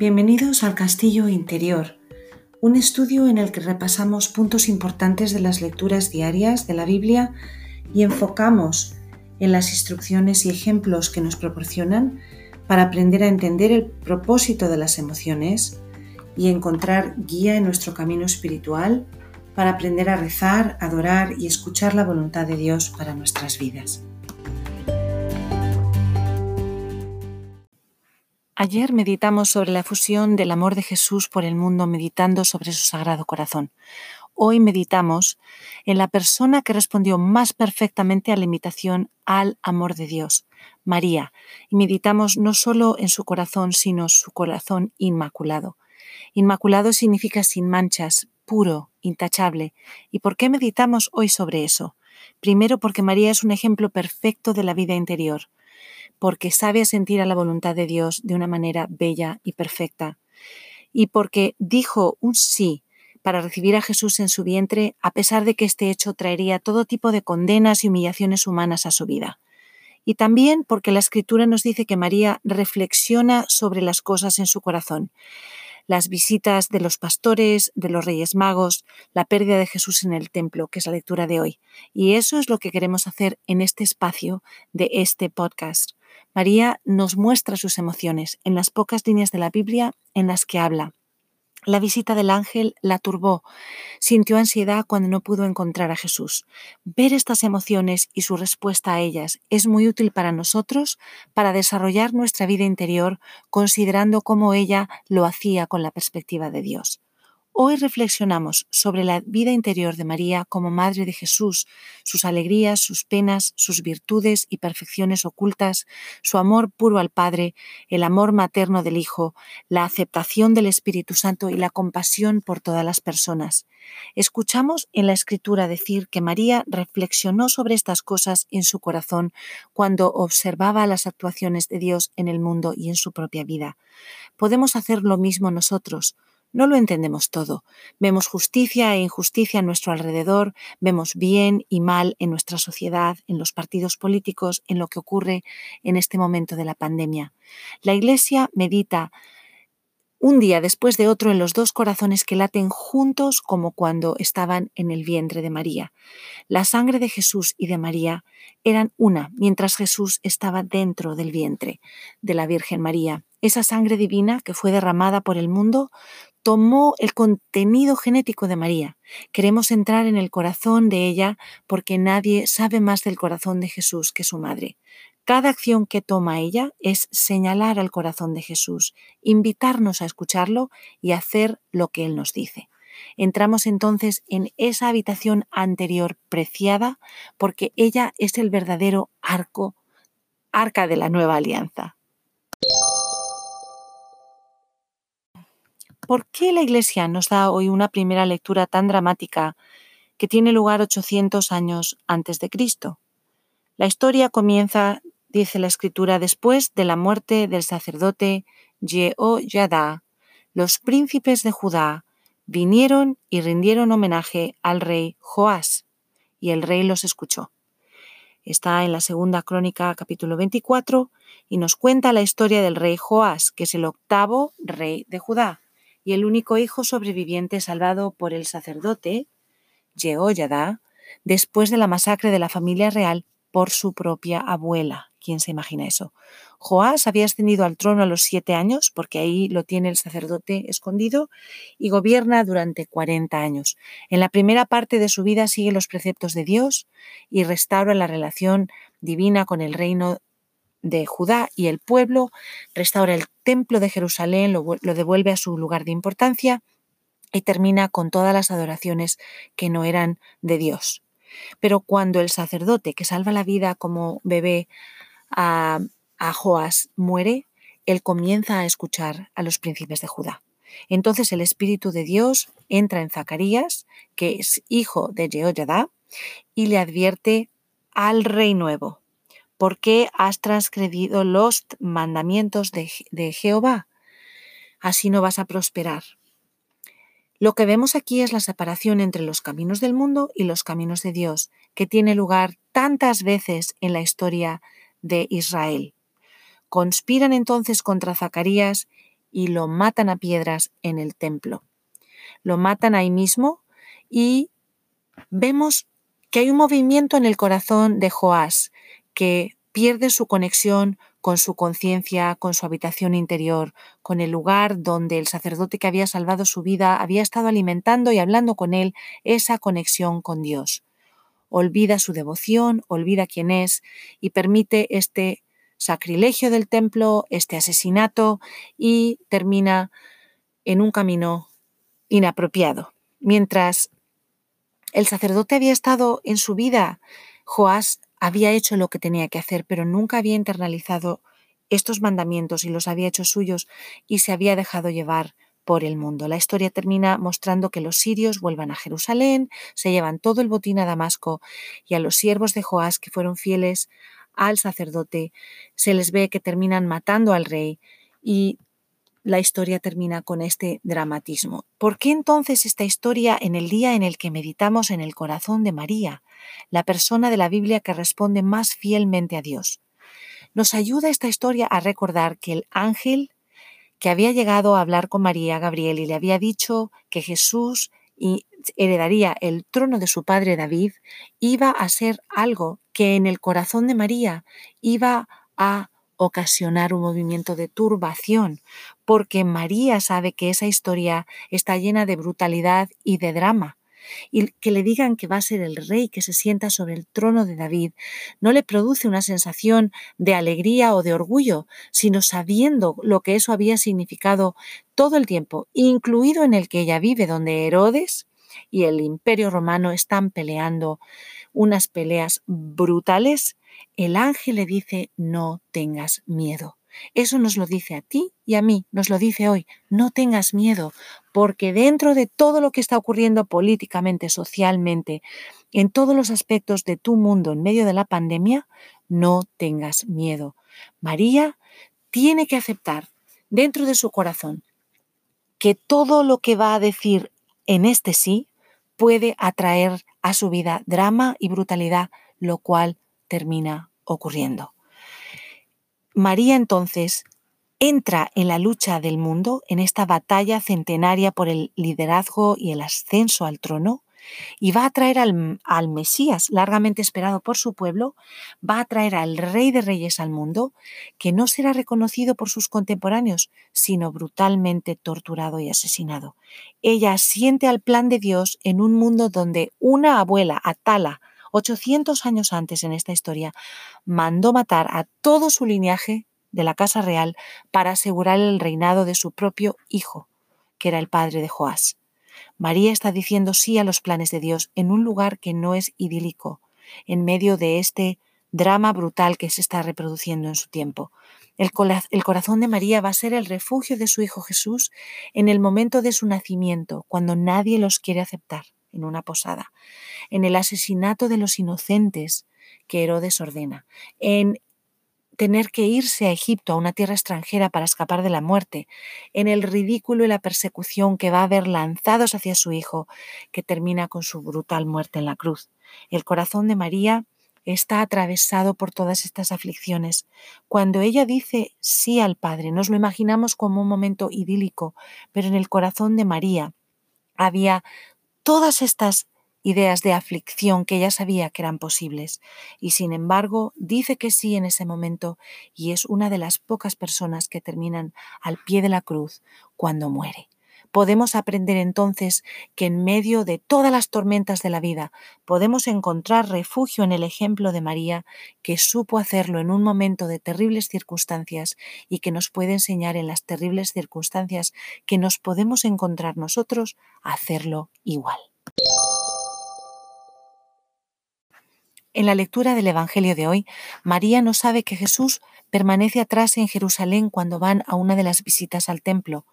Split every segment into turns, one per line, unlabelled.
Bienvenidos al Castillo Interior, un estudio en el que repasamos puntos importantes de las lecturas diarias de la Biblia y enfocamos en las instrucciones y ejemplos que nos proporcionan para aprender a entender el propósito de las emociones y encontrar guía en nuestro camino espiritual para aprender a rezar, adorar y escuchar la voluntad de Dios para nuestras vidas. Ayer meditamos sobre la fusión del amor de Jesús por el mundo meditando sobre su sagrado corazón. Hoy meditamos en la persona que respondió más perfectamente a la invitación al amor de Dios, María, y meditamos no solo en su corazón, sino su corazón inmaculado. Inmaculado significa sin manchas, puro, intachable. ¿Y por qué meditamos hoy sobre eso? Primero porque María es un ejemplo perfecto de la vida interior porque sabe sentir a la voluntad de Dios de una manera bella y perfecta, y porque dijo un sí para recibir a Jesús en su vientre, a pesar de que este hecho traería todo tipo de condenas y humillaciones humanas a su vida. Y también porque la Escritura nos dice que María reflexiona sobre las cosas en su corazón. Las visitas de los pastores, de los reyes magos, la pérdida de Jesús en el templo, que es la lectura de hoy. Y eso es lo que queremos hacer en este espacio de este podcast. María nos muestra sus emociones en las pocas líneas de la Biblia en las que habla. La visita del ángel la turbó, sintió ansiedad cuando no pudo encontrar a Jesús. Ver estas emociones y su respuesta a ellas es muy útil para nosotros para desarrollar nuestra vida interior considerando cómo ella lo hacía con la perspectiva de Dios. Hoy reflexionamos sobre la vida interior de María como Madre de Jesús, sus alegrías, sus penas, sus virtudes y perfecciones ocultas, su amor puro al Padre, el amor materno del Hijo, la aceptación del Espíritu Santo y la compasión por todas las personas. Escuchamos en la Escritura decir que María reflexionó sobre estas cosas en su corazón cuando observaba las actuaciones de Dios en el mundo y en su propia vida. Podemos hacer lo mismo nosotros no lo entendemos todo. Vemos justicia e injusticia a nuestro alrededor, vemos bien y mal en nuestra sociedad, en los partidos políticos, en lo que ocurre en este momento de la pandemia. La Iglesia medita un día después de otro en los dos corazones que laten juntos como cuando estaban en el vientre de María. La sangre de Jesús y de María eran una mientras Jesús estaba dentro del vientre de la Virgen María. Esa sangre divina que fue derramada por el mundo tomó el contenido genético de María. Queremos entrar en el corazón de ella porque nadie sabe más del corazón de Jesús que su madre. Cada acción que toma ella es señalar al corazón de Jesús, invitarnos a escucharlo y hacer lo que Él nos dice. Entramos entonces en esa habitación anterior preciada porque ella es el verdadero arco, arca de la nueva alianza. ¿Por qué la Iglesia nos da hoy una primera lectura tan dramática que tiene lugar 800 años antes de Cristo? La historia comienza dice la escritura, después de la muerte del sacerdote Jehoiada, los príncipes de Judá vinieron y rindieron homenaje al rey Joás, y el rey los escuchó. Está en la segunda crónica capítulo 24 y nos cuenta la historia del rey Joás, que es el octavo rey de Judá y el único hijo sobreviviente salvado por el sacerdote Jehoiada después de la masacre de la familia real por su propia abuela. ¿Quién se imagina eso? Joás había ascendido al trono a los siete años, porque ahí lo tiene el sacerdote escondido, y gobierna durante 40 años. En la primera parte de su vida sigue los preceptos de Dios y restaura la relación divina con el reino de Judá y el pueblo, restaura el templo de Jerusalén, lo, lo devuelve a su lugar de importancia y termina con todas las adoraciones que no eran de Dios. Pero cuando el sacerdote que salva la vida como bebé a, Joás muere, él comienza a escuchar a los príncipes de Judá. Entonces el Espíritu de Dios entra en Zacarías, que es hijo de Jehoiada, y le advierte al rey nuevo, ¿por qué has transgredido los mandamientos de, de Jehová? Así no vas a prosperar. Lo que vemos aquí es la separación entre los caminos del mundo y los caminos de Dios, que tiene lugar tantas veces en la historia de Israel. Conspiran entonces contra Zacarías y lo matan a piedras en el templo. Lo matan ahí mismo y vemos que hay un movimiento en el corazón de Joás que pierde su conexión con su conciencia, con su habitación interior, con el lugar donde el sacerdote que había salvado su vida había estado alimentando y hablando con él esa conexión con Dios. Olvida su devoción, olvida quién es y permite este sacrilegio del templo, este asesinato y termina en un camino inapropiado. Mientras el sacerdote había estado en su vida, Joás había hecho lo que tenía que hacer, pero nunca había internalizado estos mandamientos y los había hecho suyos y se había dejado llevar por el mundo. La historia termina mostrando que los sirios vuelvan a Jerusalén, se llevan todo el botín a Damasco y a los siervos de Joás que fueron fieles al sacerdote se les ve que terminan matando al rey y la historia termina con este dramatismo. ¿Por qué entonces esta historia en el día en el que meditamos en el corazón de María, la persona de la Biblia que responde más fielmente a Dios? Nos ayuda esta historia a recordar que el ángel que había llegado a hablar con María Gabriel y le había dicho que Jesús heredaría el trono de su padre David, iba a ser algo que en el corazón de María iba a ocasionar un movimiento de turbación, porque María sabe que esa historia está llena de brutalidad y de drama. Y que le digan que va a ser el rey que se sienta sobre el trono de David no le produce una sensación de alegría o de orgullo, sino sabiendo lo que eso había significado todo el tiempo, incluido en el que ella vive, donde Herodes y el imperio romano están peleando unas peleas brutales el ángel le dice, no tengas miedo. Eso nos lo dice a ti y a mí, nos lo dice hoy, no tengas miedo, porque dentro de todo lo que está ocurriendo políticamente, socialmente, en todos los aspectos de tu mundo en medio de la pandemia, no tengas miedo. María tiene que aceptar dentro de su corazón que todo lo que va a decir en este sí puede atraer a su vida drama y brutalidad, lo cual termina ocurriendo. María entonces entra en la lucha del mundo, en esta batalla centenaria por el liderazgo y el ascenso al trono, y va a traer al, Mesías, largamente esperado por su pueblo, va a traer al Rey de Reyes al mundo, que no será reconocido por sus contemporáneos, sino brutalmente torturado y asesinado. Ella asiente al plan de Dios en un mundo donde una abuela, Atala, 800 años antes en esta historia, mandó matar a todo su linaje de la casa real para asegurar el reinado de su propio hijo, que era el padre de Joás. María está diciendo sí a los planes de Dios en un lugar que no es idílico, en medio de este drama brutal que se está reproduciendo en su tiempo. El, corazón de María va a ser el refugio de su Hijo Jesús en el momento de su nacimiento, cuando nadie los quiere aceptar en una posada, en el asesinato de los inocentes que Herodes ordena, en tener que irse a Egipto, a una tierra extranjera, para escapar de la muerte, en el ridículo y la persecución que va a haber lanzados hacia su hijo, que termina con su brutal muerte en la cruz. El corazón de María está atravesado por todas estas aflicciones. Cuando ella dice sí al Padre, nos lo imaginamos como un momento idílico, pero en el corazón de María había todas estas ideas de aflicción que ella sabía que eran posibles, y sin embargo dice que sí en ese momento y es una de las pocas personas que terminan al pie de la cruz cuando muere. Podemos aprender entonces que en medio de todas las tormentas de la vida podemos encontrar refugio en el ejemplo de María, que supo hacerlo en un momento de terribles circunstancias y que nos puede enseñar en las terribles circunstancias que nos podemos encontrar nosotros a hacerlo igual. En la lectura del Evangelio de hoy, María no sabe que Jesús permanece atrás en Jerusalén cuando van a una de las visitas al templo.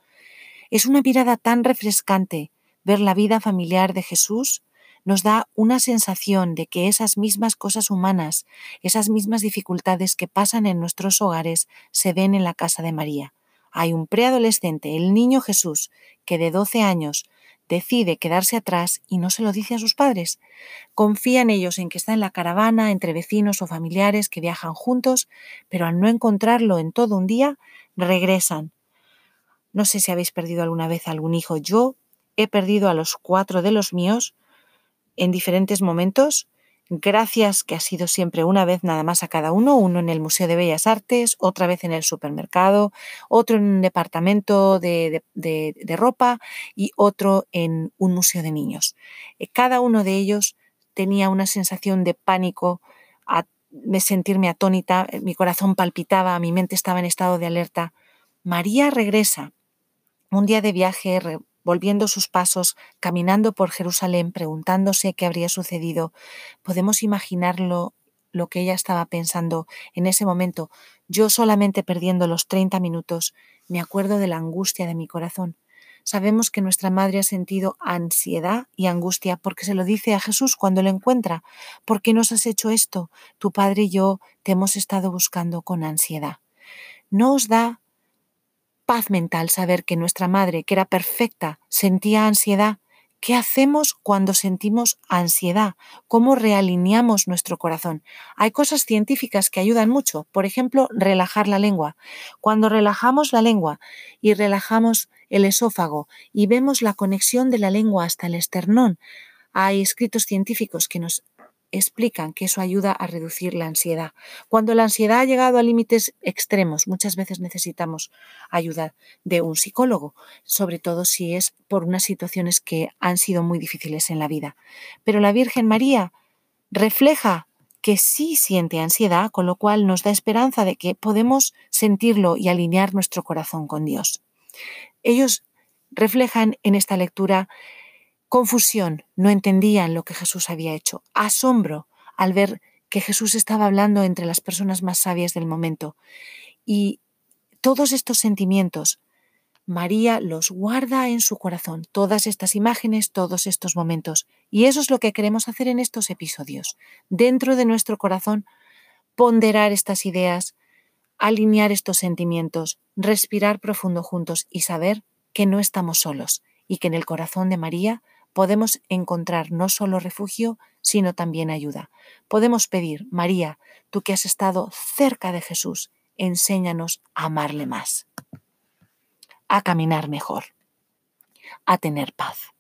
Es una mirada tan refrescante ver la vida familiar de Jesús nos da una sensación de que esas mismas cosas humanas, esas mismas dificultades que pasan en nuestros hogares, se ven en la casa de María. Hay un preadolescente, el niño Jesús, que de 12 años decide quedarse atrás y no se lo dice a sus padres. Confía en ellos en que está en la caravana entre vecinos o familiares que viajan juntos, pero al no encontrarlo en todo un día, regresan No sé si habéis perdido alguna vez algún hijo. Yo he perdido a los cuatro de los míos en diferentes momentos Gracias que ha sido siempre una vez nada más a cada uno, uno en el Museo de Bellas Artes, otra vez en el supermercado, otro en un departamento de, ropa y otro en un museo de niños. Eh, cada uno de ellos tenía una sensación de pánico, de sentirme atónita, eh, mi corazón palpitaba, mi mente estaba en estado de alerta. María regresa un día de viaje volviendo sus pasos, caminando por Jerusalén, preguntándose qué habría sucedido. Podemos imaginarlo lo que ella estaba pensando en ese momento. Yo solamente perdiendo los 30 minutos, me acuerdo de la angustia de mi corazón. Sabemos que nuestra madre ha sentido ansiedad y angustia porque se lo dice a Jesús cuando lo encuentra. ¿Por qué nos has hecho esto? Tu padre y yo te hemos estado buscando con ansiedad. ¿No os da paz mental saber que nuestra madre, que era perfecta, sentía ansiedad. ¿Qué hacemos cuando sentimos ansiedad? ¿Cómo realineamos nuestro corazón? Hay cosas científicas que ayudan mucho. Por ejemplo, relajar la lengua. Cuando relajamos la lengua y relajamos el esófago y vemos la conexión de la lengua hasta el esternón, hay escritos científicos que nos explican que eso ayuda a reducir la ansiedad. Cuando la ansiedad ha llegado a límites extremos, muchas veces necesitamos ayuda de un psicólogo, sobre todo si es por unas situaciones que han sido muy difíciles en la vida. Pero la Virgen María refleja que sí siente ansiedad, con lo cual nos da esperanza de que podemos sentirlo y alinear nuestro corazón con Dios. Ellos reflejan en esta lectura Confusión, no entendían lo que Jesús había hecho. Asombro al ver que Jesús estaba hablando entre las personas más sabias del momento. Y todos estos sentimientos, María los guarda en su corazón, todas estas imágenes, todos estos momentos. Y eso es lo que queremos hacer en estos episodios. Dentro de nuestro corazón, ponderar estas ideas, alinear estos sentimientos, respirar profundo juntos y saber que no estamos solos y que en el corazón de María podemos encontrar no solo refugio, sino también ayuda. Podemos pedir, María, tú que has estado cerca de Jesús, enséñanos a amarle más, a caminar mejor, a tener paz.